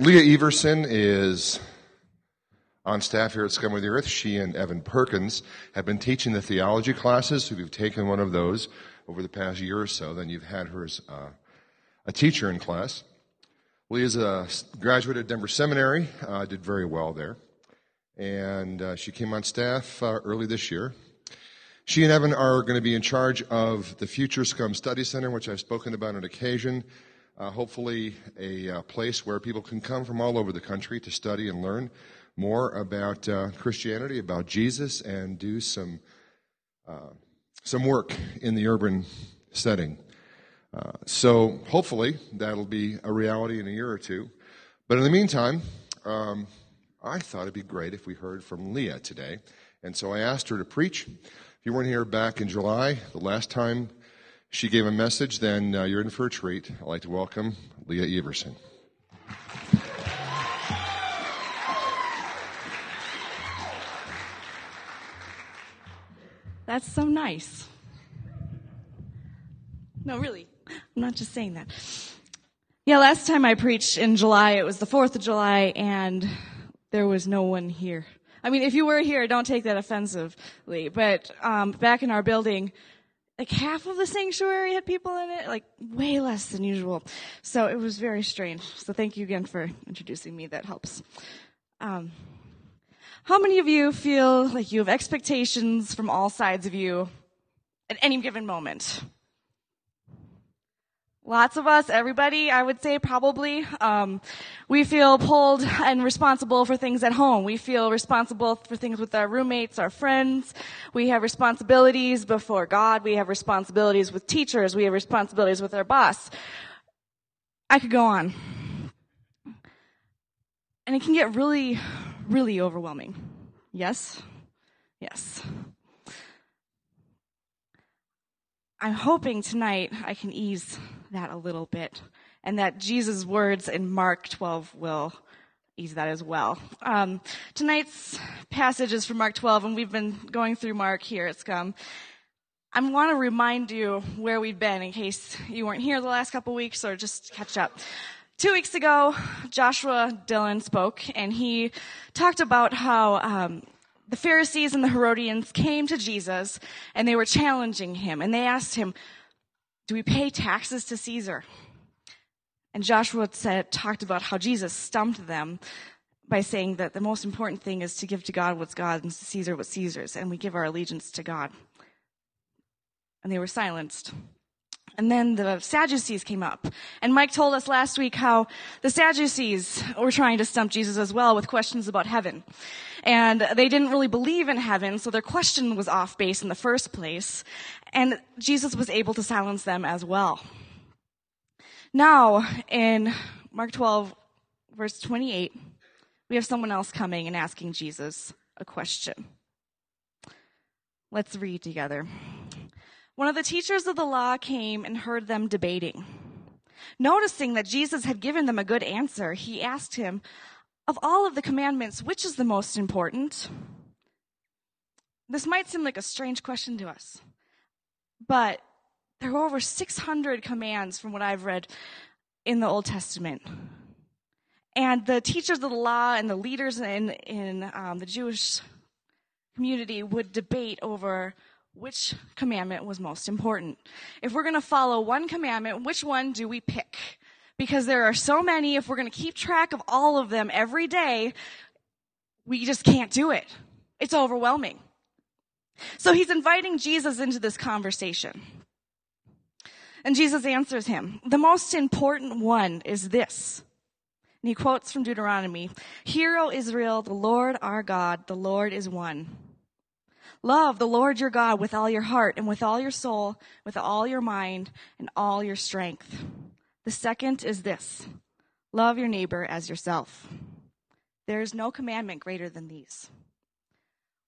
Leah Everson is on staff here at Scum of the Earth. She and Evan Perkins have been teaching the theology classes. If you've taken one of those over the past year or so, then you've had her as uh, a teacher in class. Leah's a graduate at Denver Seminary, uh, did very well there. And uh, she came on staff uh, early this year. She and Evan are going to be in charge of the Future Scum Study Center, which I've spoken about on occasion. Uh, hopefully, a uh, place where people can come from all over the country to study and learn more about uh, Christianity, about Jesus, and do some uh, some work in the urban setting. Uh, so, hopefully, that'll be a reality in a year or two. But in the meantime, um, I thought it'd be great if we heard from Leah today, and so I asked her to preach. If you weren't here back in July, the last time she gave a message, then uh, you're in for a treat. I'd like to welcome Leah Everson. That's so nice. No, really. I'm not just saying that. Yeah, last time I preached in July, it was the 4th of July, and there was no one here. I mean, if you were here, don't take that offensively. But um, back in our building, like half of the sanctuary had people in it, like way less than usual. So it was very strange. So thank you again for introducing me. That helps. Um, how many of you feel like you have expectations from all sides of you at any given moment? Lots of us, everybody, I would say probably. Um, we feel pulled and responsible for things at home. We feel responsible for things with our roommates, our friends. We have responsibilities before God. We have responsibilities with teachers. We have responsibilities with our boss. I could go on. And it can get really, really overwhelming. Yes? Yes. I'm hoping tonight I can ease that a little bit and that Jesus' words in Mark 12 will ease that as well. Um, tonight's passage is from Mark 12, and we've been going through Mark here at Scum. I want to remind you where we've been in case you weren't here the last couple weeks or just catch up. Two weeks ago, Joshua Dillon spoke, and he talked about how um, the Pharisees and the Herodians came to Jesus and they were challenging him, and they asked him, do we pay taxes to Caesar? And Joshua said, talked about how Jesus stumped them by saying that the most important thing is to give to God what's God's and to Caesar what's Caesar's, and we give our allegiance to God. And they were silenced. And then the Sadducees came up. And Mike told us last week how the Sadducees were trying to stump Jesus as well with questions about heaven. And they didn't really believe in heaven, so their question was off base in the first place. And Jesus was able to silence them as well. Now, in Mark 12, verse 28, we have someone else coming and asking Jesus a question. Let's read together. One of the teachers of the law came and heard them debating. Noticing that Jesus had given them a good answer, he asked him, Of all of the commandments, which is the most important? This might seem like a strange question to us. But there are over 600 commands from what I've read in the Old Testament. And the teachers of the law and the leaders in, in um, the Jewish community would debate over which commandment was most important. If we're going to follow one commandment, which one do we pick? Because there are so many, if we're going to keep track of all of them every day, we just can't do it. It's overwhelming. So he's inviting Jesus into this conversation. And Jesus answers him. The most important one is this. And he quotes from Deuteronomy Hear, O Israel, the Lord our God, the Lord is one. Love the Lord your God with all your heart and with all your soul, with all your mind and all your strength. The second is this love your neighbor as yourself. There is no commandment greater than these.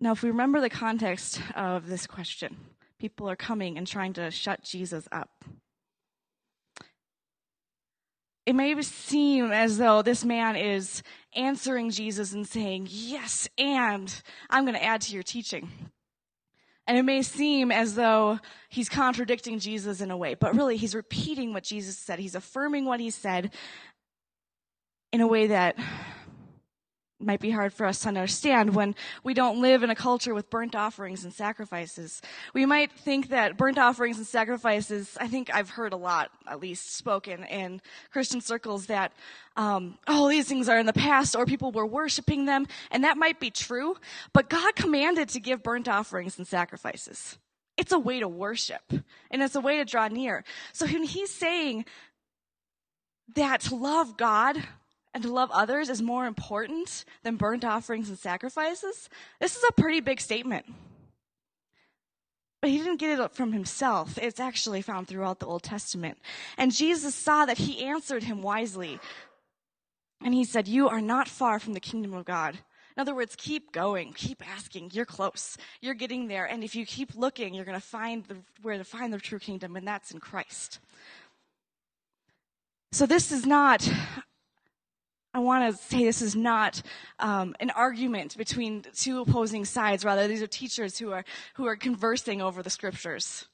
Now, if we remember the context of this question, people are coming and trying to shut Jesus up. It may seem as though this man is answering Jesus and saying, Yes, and I'm going to add to your teaching. And it may seem as though he's contradicting Jesus in a way, but really he's repeating what Jesus said. He's affirming what he said in a way that might be hard for us to understand when we don't live in a culture with burnt offerings and sacrifices. We might think that burnt offerings and sacrifices, I think I've heard a lot, at least spoken in Christian circles, that, um, oh, these things are in the past or people were worshiping them. And that might be true, but God commanded to give burnt offerings and sacrifices. It's a way to worship and it's a way to draw near. So when he's saying that to love God and to love others is more important than burnt offerings and sacrifices, this is a pretty big statement. But he didn't get it from himself. It's actually found throughout the Old Testament. And Jesus saw that he answered him wisely. And he said, You are not far from the kingdom of God. In other words, keep going, keep asking. You're close. You're getting there. And if you keep looking, you're going to find the, where to find the true kingdom, and that's in Christ. So this is not I want to say this is not um, an argument between two opposing sides. Rather, these are teachers who are who are conversing over the scriptures.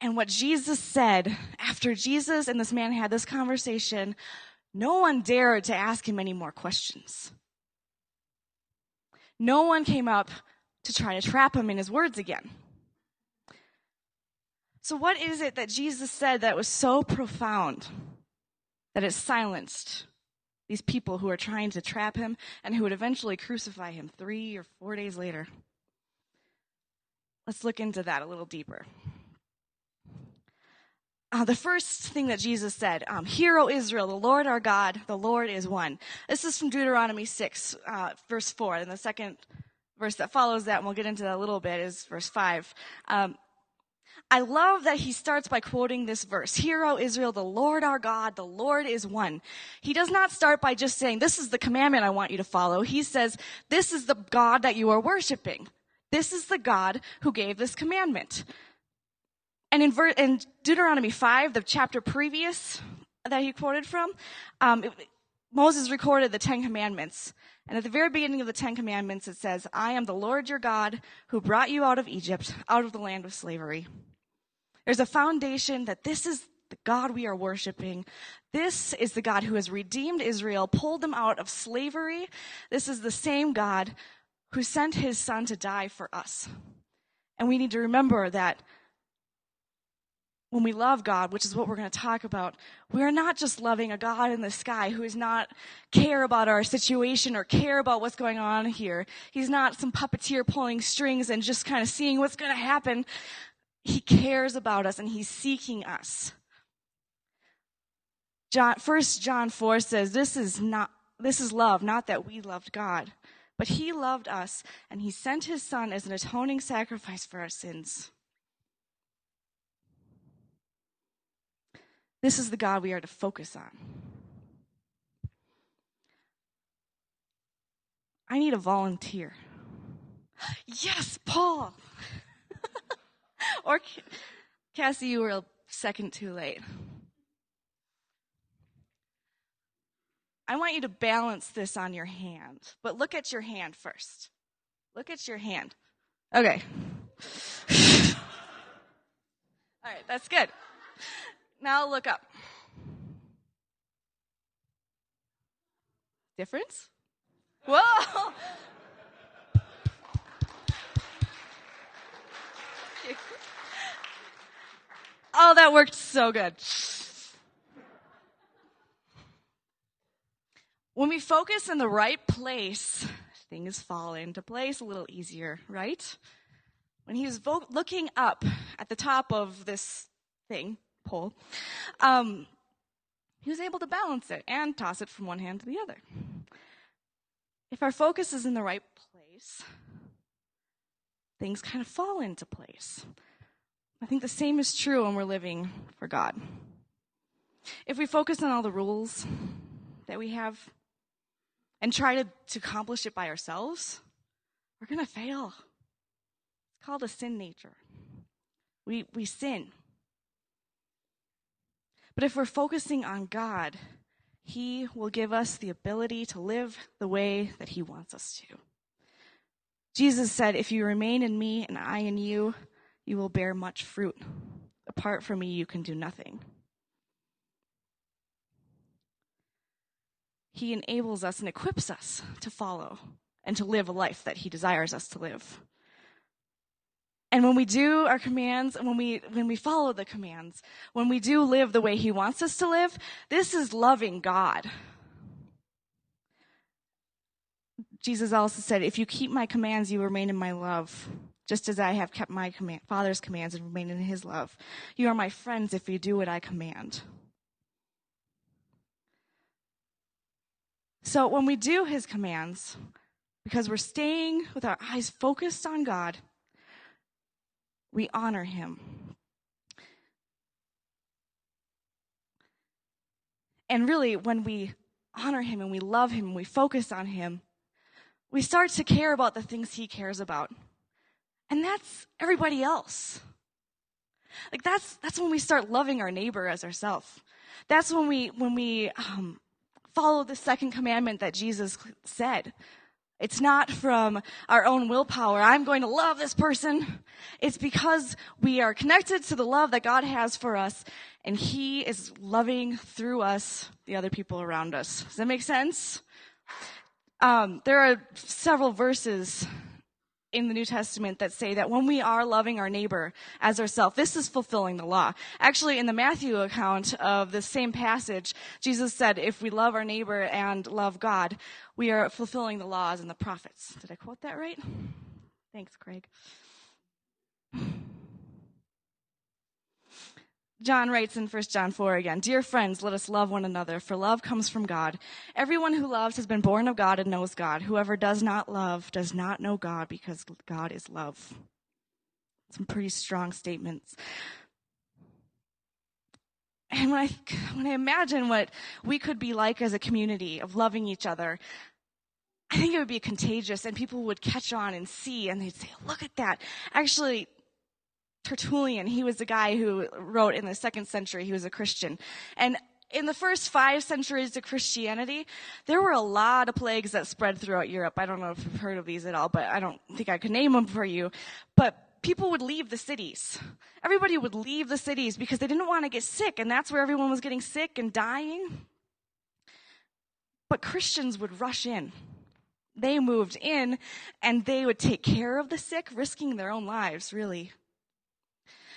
And what Jesus said after Jesus and this man had this conversation, no one dared to ask him any more questions. No one came up to try to trap him in his words again. So, what is it that Jesus said that was so profound? That it silenced these people who are trying to trap him and who would eventually crucify him three or four days later. Let's look into that a little deeper. Uh, the first thing that Jesus said, um, Hear, O Israel, the Lord our God, the Lord is one. This is from Deuteronomy 6, uh, verse 4. And the second verse that follows that, and we'll get into that a little bit, is verse 5. Um, I love that he starts by quoting this verse. Hear, O Israel, the Lord our God, the Lord is one. He does not start by just saying, this is the commandment I want you to follow. He says, this is the God that you are worshiping. This is the God who gave this commandment. And in, ver- in Deuteronomy 5, the chapter previous that he quoted from, um, it, Moses recorded the Ten Commandments. And at the very beginning of the Ten Commandments, it says, I am the Lord your God who brought you out of Egypt, out of the land of slavery. There's a foundation that this is the God we are worshiping. This is the God who has redeemed Israel, pulled them out of slavery. This is the same God who sent his son to die for us. And we need to remember that when we love God, which is what we're going to talk about, we're not just loving a God in the sky who is not care about our situation or care about what's going on here. He's not some puppeteer pulling strings and just kind of seeing what's going to happen. He cares about us and he's seeking us. John, 1 John 4 says, this is not, this is love, not that we loved God, but he loved us and he sent his son as an atoning sacrifice for our sins. This is the God we are to focus on. I need a volunteer. Yes, Paul. or Cassie, you were a second too late. I want you to balance this on your hand, but look at your hand first. Look at your hand. Okay. All right, that's good. Now look up. Difference? Whoa! Oh, that worked so good. When we focus in the right place, things fall into place a little easier, right? When he was vo- looking up at the top of this thing, pole, um, he was able to balance it and toss it from one hand to the other. If our focus is in the right place, things kind of fall into place. I think the same is true when we're living for God. If we focus on all the rules that we have and try to, to accomplish it by ourselves, we're going to fail. It's called a sin nature. We, we sin. But if we're focusing on God, He will give us the ability to live the way that He wants us to. Jesus said, If you remain in me and I in you, you will bear much fruit. Apart from me, you can do nothing. He enables us and equips us to follow and to live a life that He desires us to live. And when we do our commands, when we, when we follow the commands, when we do live the way He wants us to live, this is loving God. Jesus also said, If you keep my commands, you remain in my love, just as I have kept my command, Father's commands and remain in his love. You are my friends if you do what I command. So when we do his commands, because we're staying with our eyes focused on God, we honor him. And really, when we honor him and we love him and we focus on him, we start to care about the things he cares about. And that's everybody else. Like that's that's when we start loving our neighbor as ourselves. That's when we when we um, follow the second commandment that Jesus said. It's not from our own willpower. I'm going to love this person. It's because we are connected to the love that God has for us, and He is loving through us the other people around us. Does that make sense? Um, there are several verses in the New Testament that say that when we are loving our neighbor as ourselves, this is fulfilling the law. Actually, in the Matthew account of the same passage, Jesus said, if we love our neighbor and love God, we are fulfilling the laws and the prophets. Did I quote that right? Thanks, Craig. John writes in 1 John 4 again, Dear friends, let us love one another, for love comes from God. Everyone who loves has been born of God and knows God. Whoever does not love does not know God, because God is love. Some pretty strong statements. And when I, when I imagine what we could be like as a community of loving each other, I think it would be contagious and people would catch on and see and they'd say, look at that. Actually, Tertullian, he was a guy who wrote in the second century, he was a Christian. And in the first five centuries of Christianity, there were a lot of plagues that spread throughout Europe. I don't know if you've heard of these at all, but I don't think I could name them for you. But people would leave the cities. Everybody would leave the cities because they didn't want to get sick, and that's where everyone was getting sick and dying. But Christians would rush in. They moved in, and they would take care of the sick, risking their own lives, really.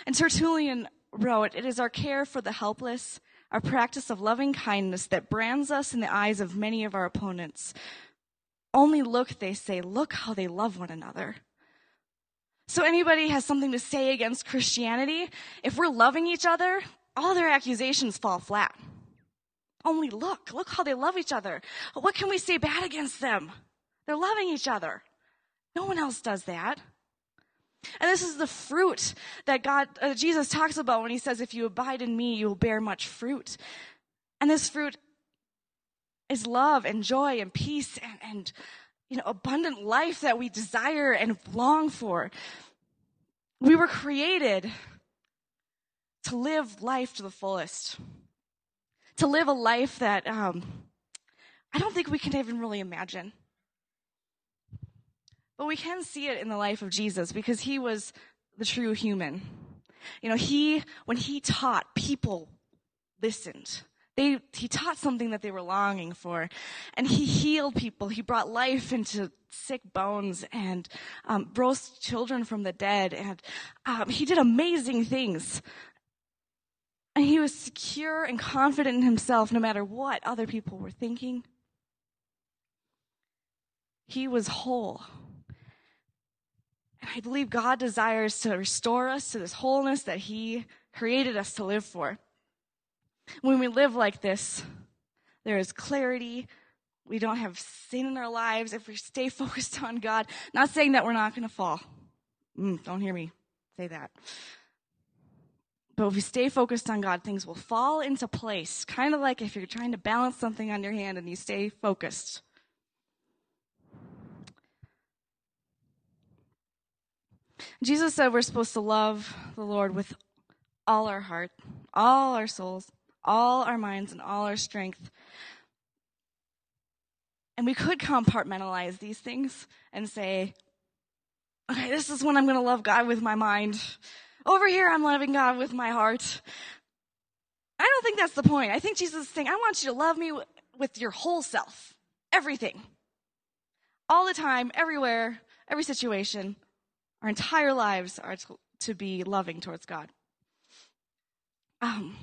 And Tertullian wrote, It is our care for the helpless, our practice of loving kindness that brands us in the eyes of many of our opponents. Only look, they say, look how they love one another. So anybody has something to say against Christianity, if we're loving each other, all their accusations fall flat. Only look, look how they love each other. What can we say bad against them? They're loving each other. No one else does that. And this is the fruit that God, uh, Jesus talks about when he says, if you abide in me, you will bear much fruit. And this fruit is love and joy and peace and, and you know, abundant life that we desire and long for. We were created to live life to the fullest, to live a life that um, I don't think we can even really imagine. But we can see it in the life of Jesus because he was the true human. You know, he, when he taught, people listened. They, he taught something that they were longing for. And he healed people. He brought life into sick bones and um, rose children from the dead. And um, he did amazing things. And he was secure and confident in himself no matter what other people were thinking. He was whole. And I believe God desires to restore us to this wholeness that He created us to live for. When we live like this, there is clarity. We don't have sin in our lives if we stay focused on God. Not saying that we're not going to fall. Mm, don't hear me say that. But if we stay focused on God, things will fall into place. Kind of like if you're trying to balance something on your hand and you stay focused. Jesus said we're supposed to love the Lord with all our heart, all our souls, all our minds, and all our strength. And we could compartmentalize these things and say, okay, this is when I'm going to love God with my mind. Over here, I'm loving God with my heart. I don't think that's the point. I think Jesus is saying, I want you to love me with your whole self, everything, all the time, everywhere, every situation. Our entire lives are to, to be loving towards God. Um,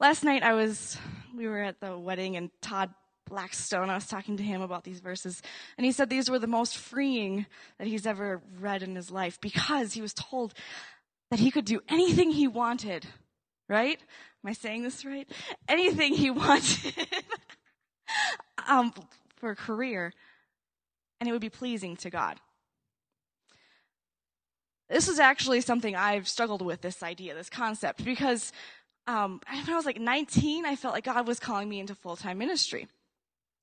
last night I was, we were at the wedding and Todd Blackstone, I was talking to him about these verses, and he said these were the most freeing that he's ever read in his life because he was told that he could do anything he wanted, right? Am I saying this right? Anything he wanted um, for a career, and it would be pleasing to God. This is actually something I've struggled with this idea, this concept, because um, when I was like 19, I felt like God was calling me into full time ministry.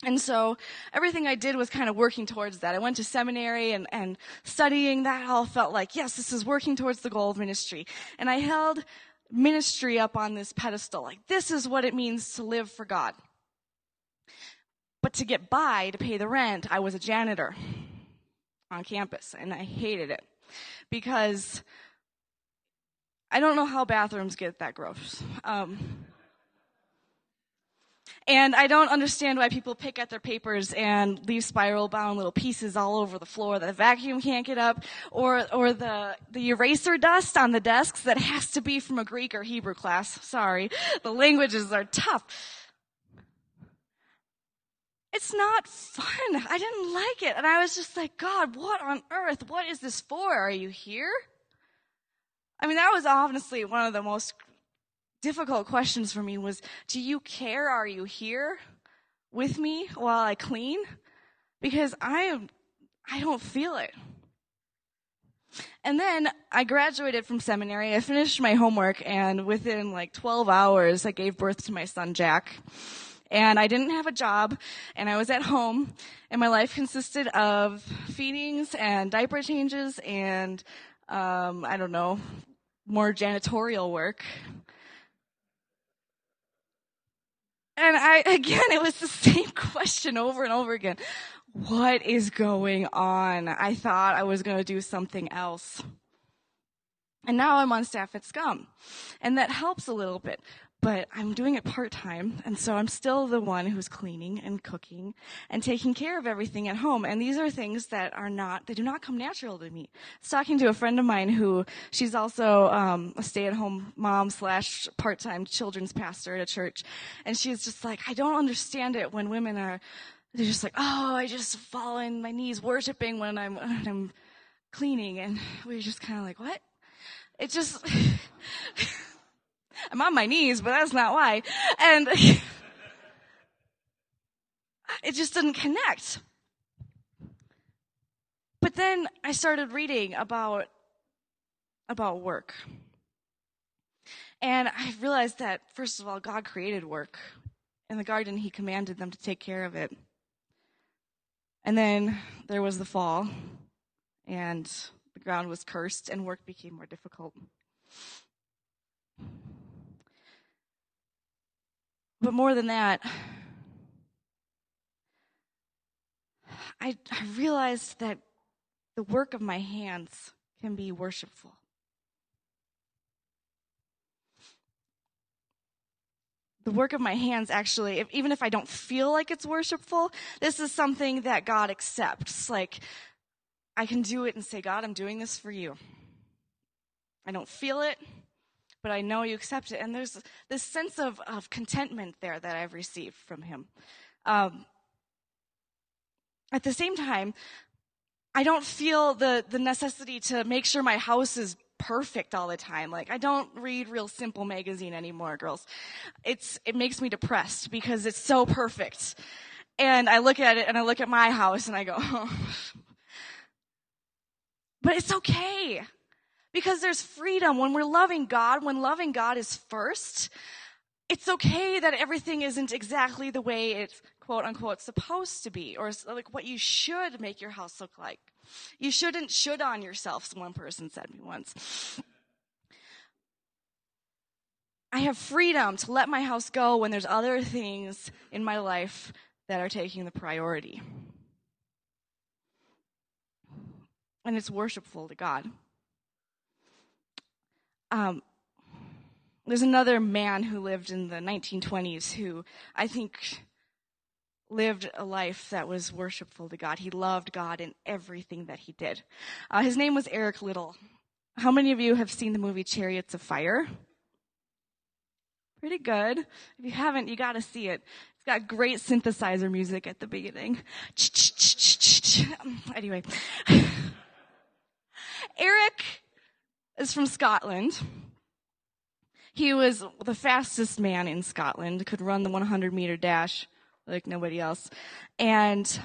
And so everything I did was kind of working towards that. I went to seminary and, and studying that all felt like, yes, this is working towards the goal of ministry. And I held ministry up on this pedestal. Like, this is what it means to live for God. But to get by, to pay the rent, I was a janitor on campus and I hated it because I don't know how bathrooms get that gross. Um, and I don't understand why people pick at their papers and leave spiral bound little pieces all over the floor that the vacuum can't get up, or, or the, the eraser dust on the desks that has to be from a Greek or Hebrew class. Sorry. The languages are tough. It's not fun. I didn't like it. And I was just like, God, what on earth? What is this for? Are you here? I mean, that was honestly one of the most difficult questions for me was, do you care? Are you here with me while I clean? Because I am, I don't feel it. And then I graduated from seminary. I finished my homework and within like 12 hours, I gave birth to my son, Jack. And I didn't have a job and I was at home and my life consisted of feedings and diaper changes and, um, I don't know, more janitorial work. And I, again, it was the same question over and over again. What is going on? I thought I was going to do something else. And now I'm on staff at Scum. And that helps a little bit but I'm doing it part time. And so I'm still the one who's cleaning and cooking and taking care of everything at home. And these are things that are not, they do not come natural to me. I was talking to a friend of mine who, she's also um, a stay at home mom slash part time children's pastor at a church. And she's just like, I don't understand it when women are, they're just like, oh, I just fall on my knees worshiping when I'm, when I'm cleaning. And we are just kind of like, what? It just, I'm on my knees, but that's not why. And it just didn't connect. But then I started reading about about work. And I realized that first of all God created work. In the garden he commanded them to take care of it. And then there was the fall and the ground was cursed and work became more difficult. But more than that, I, I realized that the work of my hands can be worshipful. The work of my hands actually, if, even if I don't feel like it's worshipful, this is something that God accepts. Like, I can do it and say, God, I'm doing this for you. I don't feel it but I know you accept it. And there's this sense of, of contentment there that I've received from him. Um, at the same time, I don't feel the, the necessity to make sure my house is perfect all the time. Like I don't read Real Simple magazine anymore, girls. It's it makes me depressed because it's so perfect. And I look at it and I look at my house and I go, oh. but it's okay Because there's freedom when we're loving God, when loving God is first. It's okay that everything isn't exactly the way it's quote unquote supposed to be or like what you should make your house look like. You shouldn't should on yourself, one person said me once. I have freedom to let my house go when there's other things in my life that are taking the priority. And it's worshipful to God. Um, there's another man who lived in the 1920s who I think lived a life that was worshipful to God. He loved God in everything that he did. Uh, his name was Eric Liddell. How many of you have seen the movie Chariots of Fire? Pretty good. If you haven't, you gotta see it. It's got great synthesizer music at the beginning. Anyway. Eric is from Scotland. He was the fastest man in Scotland, could run the 100 meter dash like nobody else. And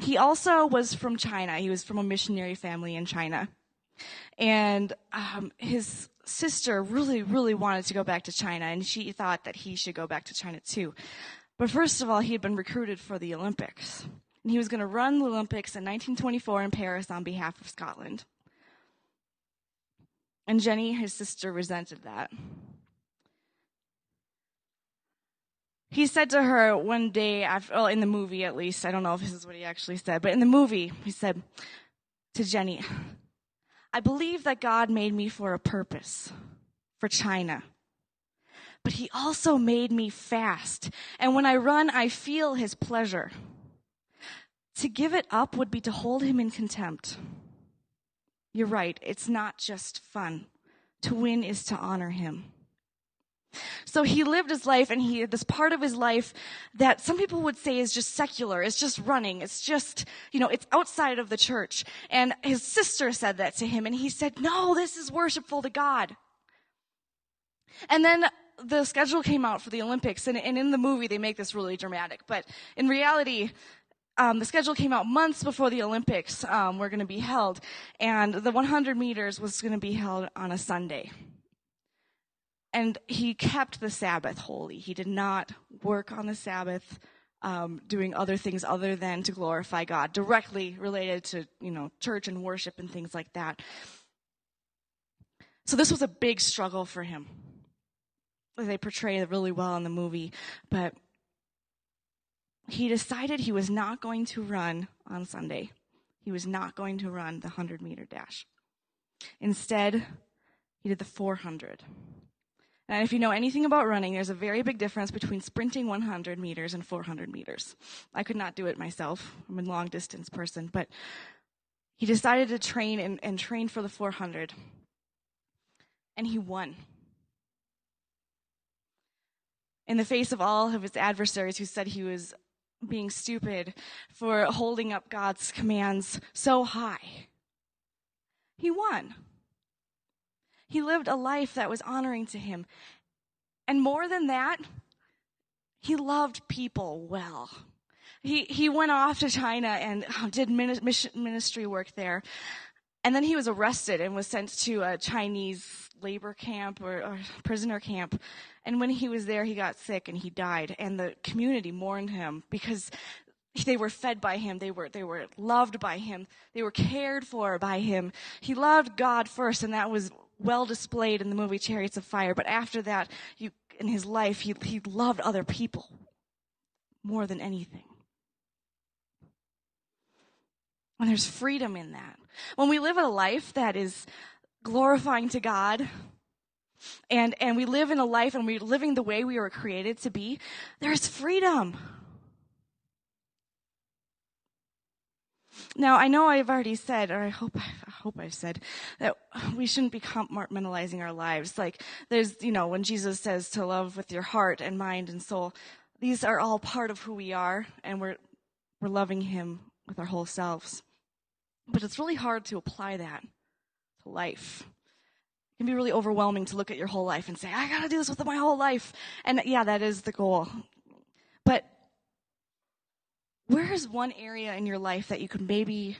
he also was from China. He was from a missionary family in China. And um, his sister really, really wanted to go back to China, and she thought that he should go back to China too. But first of all, he had been recruited for the Olympics. And he was going to run the Olympics in 1924 in Paris on behalf of Scotland. And Jenny, his sister, resented that. He said to her one day, after, well, in the movie at least, I don't know if this is what he actually said, but in the movie, he said to Jenny, I believe that God made me for a purpose, for China. But he also made me fast. And when I run, I feel his pleasure. To give it up would be to hold him in contempt. You're right, it's not just fun. To win is to honor him. So he lived his life and he had this part of his life that some people would say is just secular. It's just running. It's just, you know, it's outside of the church. And his sister said that to him and he said, no, this is worshipful to God. And then the schedule came out for the Olympics and, and in the movie they make this really dramatic. But in reality, um, the schedule came out months before the Olympics um, were going to be held, and the 100 meters was going to be held on a Sunday. And he kept the Sabbath holy. He did not work on the Sabbath, um, doing other things other than to glorify God, directly related to, you know, church and worship and things like that. So this was a big struggle for him. They portray it really well in the movie, but he decided he was not going to run on Sunday. He was not going to run the 100 meter dash. Instead, he did the 400. And if you know anything about running, there's a very big difference between sprinting 100 meters and 400 meters. I could not do it myself. I'm a long distance person, but he decided to train and, and train for the 400. And he won. In the face of all of his adversaries who said he was being stupid for holding up God's commands so high, he won. He lived a life that was honoring to him. And more than that, he loved people well. He, he went off to China and uh, did ministry work there. And then he was arrested and was sent to a Chinese labor camp or, or, prisoner camp. And when he was there, he got sick and he died. And the community mourned him because they were fed by him. They were, they were loved by him. They were cared for by him. He loved God first, and that was well displayed in the movie Chariots of Fire, but after that, you, in his life, he, he loved other people more than anything. And there's freedom in that. When we live a life that is glorifying to God, and, and we live in a life and we're living the way we were created to be, there's freedom. Now, I know I've already said, or I hope, I hope I've said, that we shouldn't be compartmentalizing our lives. Like, there's, you know, when Jesus says to love with your heart and mind and soul, these are all part of who we are, and we're, we're loving Him with our whole selves. But it's really hard to apply that to life. Can be really overwhelming to look at your whole life and say, I gotta do this with my whole life. And yeah, that is the goal. But where is one area in your life that you could maybe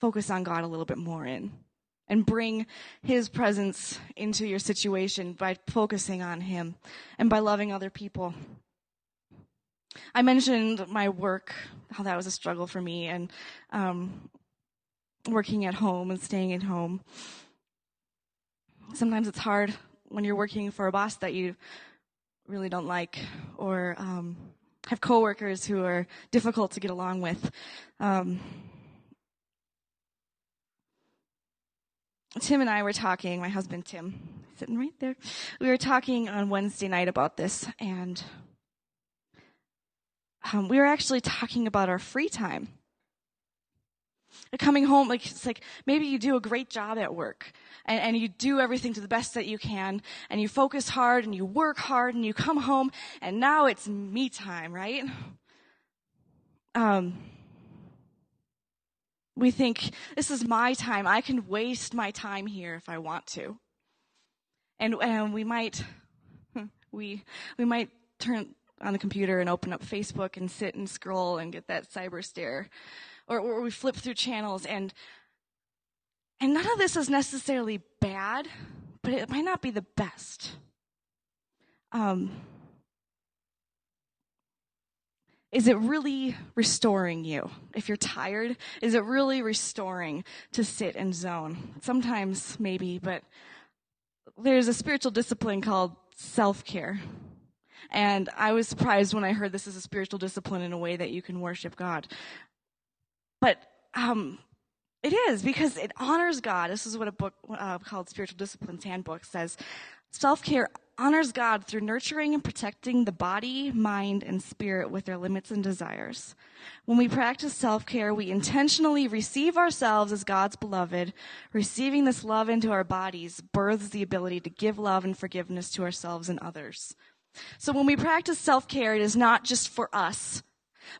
focus on God a little bit more in? and bring His presence into your situation by focusing on Him and by loving other people. I mentioned my work, how that was a struggle for me, and um, working at home and staying at home. Sometimes it's hard when you're working for a boss that you really don't like, or um, have coworkers who are difficult to get along with. Um, Tim and I were talking, my husband Tim, sitting right there. We were talking on Wednesday night about this, and um, we were actually talking about our free time. Coming home, like it's like maybe you do a great job at work and, and you do everything to the best that you can and you focus hard and you work hard and you come home and now it's me time, right? Um, we think this is my time. I can waste my time here if I want to. And, and we might, we, we might turn on the computer and open up Facebook and sit and scroll and get that cyber stare. Or, or we flip through channels and, and none of this is necessarily bad, but it might not be the best. Um, is it really restoring you? If you're tired, is it really restoring to sit and zone? Sometimes, maybe, but there's a spiritual discipline called self care. And I was surprised when I heard this is a spiritual discipline in a way that you can worship God. But um, it is because it honors God. This is what a book uh, called Spiritual Disciplines Handbook says. Self care honors God through nurturing and protecting the body, mind, and spirit with their limits and desires. When we practice self care, we intentionally receive ourselves as God's beloved. Receiving this love into our bodies births the ability to give love and forgiveness to ourselves and others. So when we practice self care, it is not just for us,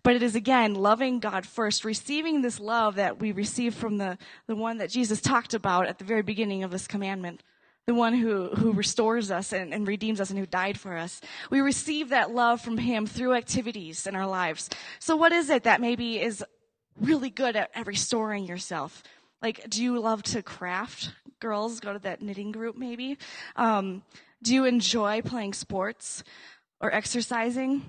but it is again loving God first, receiving this love that we receive from the, the one that Jesus talked about at the very beginning of this commandment. The one who, who restores us and, and redeems us and who died for us. We receive that love from Him through activities in our lives. So what is it that maybe is really good at, at restoring yourself? Like, do you love to craft? Girls, go to that knitting group maybe. Um, do you enjoy playing sports or exercising?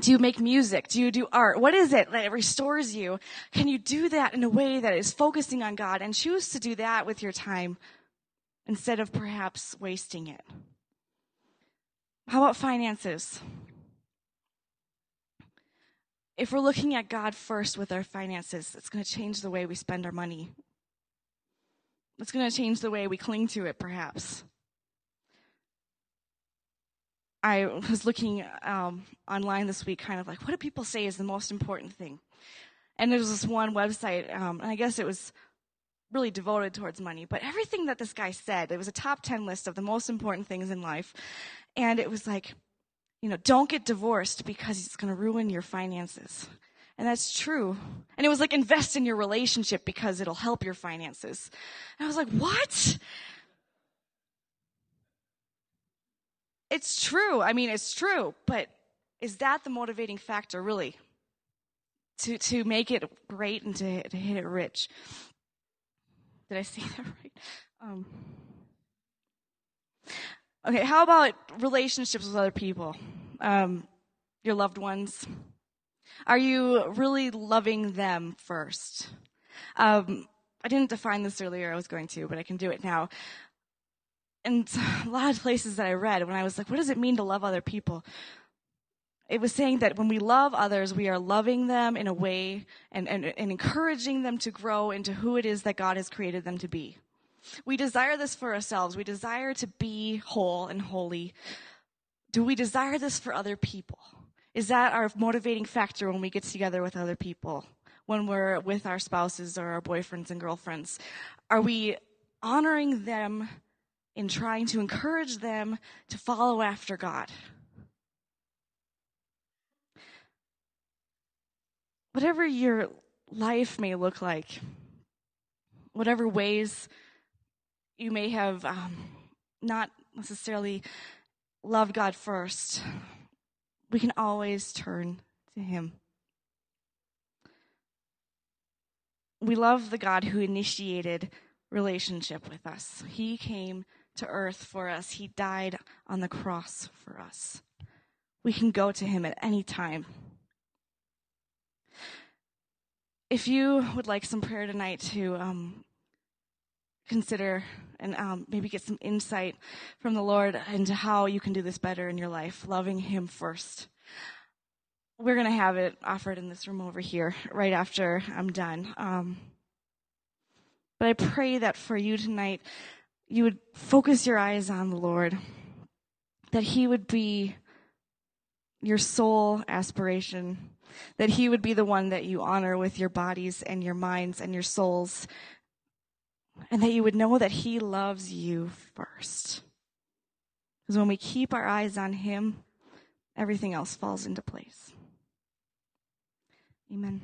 Do you make music? Do you do art? What is it that restores you? Can you do that in a way that is focusing on God and choose to do that with your time instead of perhaps wasting it? How about finances? If we're looking at God first with our finances, it's going to change the way we spend our money. It's going to change the way we cling to it, perhaps. I was looking um, online this week, kind of like, what do people say is the most important thing? And there was this one website, um, and I guess it was really devoted towards money, but everything that this guy said, it was a top 10 list of the most important things in life. And it was like, you know, don't get divorced because it's going to ruin your finances. And that's true. And it was like, invest in your relationship because it'll help your finances. And I was like, what? It's true. I mean, it's true, but is that the motivating factor really? To to make it great and to, to hit it rich. Did I say that right? Um, okay, how about relationships with other people? Um, your loved ones? Are you really loving them first? Um, I didn't define this earlier, I was going to, but I can do it now and a lot of places that I read when I was like, what does it mean to love other people? It was saying that when we love others, we are loving them in a way and, and, and encouraging them to grow into who it is that God has created them to be. We desire this for ourselves. We desire to be whole and holy. Do we desire this for other people? Is that our motivating factor when we get together with other people? When we're with our spouses or our boyfriends and girlfriends? Are we honoring them in trying to encourage them to follow after God. Whatever your life may look like, whatever ways you may have um, not necessarily loved God first, we can always turn to Him. We love the God who initiated relationship with us. He came to earth for us. He died on the cross for us. We can go to him at any time. If you would like some prayer tonight to um, consider and um, maybe get some insight from the Lord into how you can do this better in your life, loving Him first. We're going to have it offered in this room over here right after I'm done. Um, but I pray that for you tonight, you would focus your eyes on the Lord, that He would be your sole aspiration, that He would be the one that you honor with your bodies and your minds and your souls, and that you would know that He loves you first. Because when we keep our eyes on Him, everything else falls into place. Amen.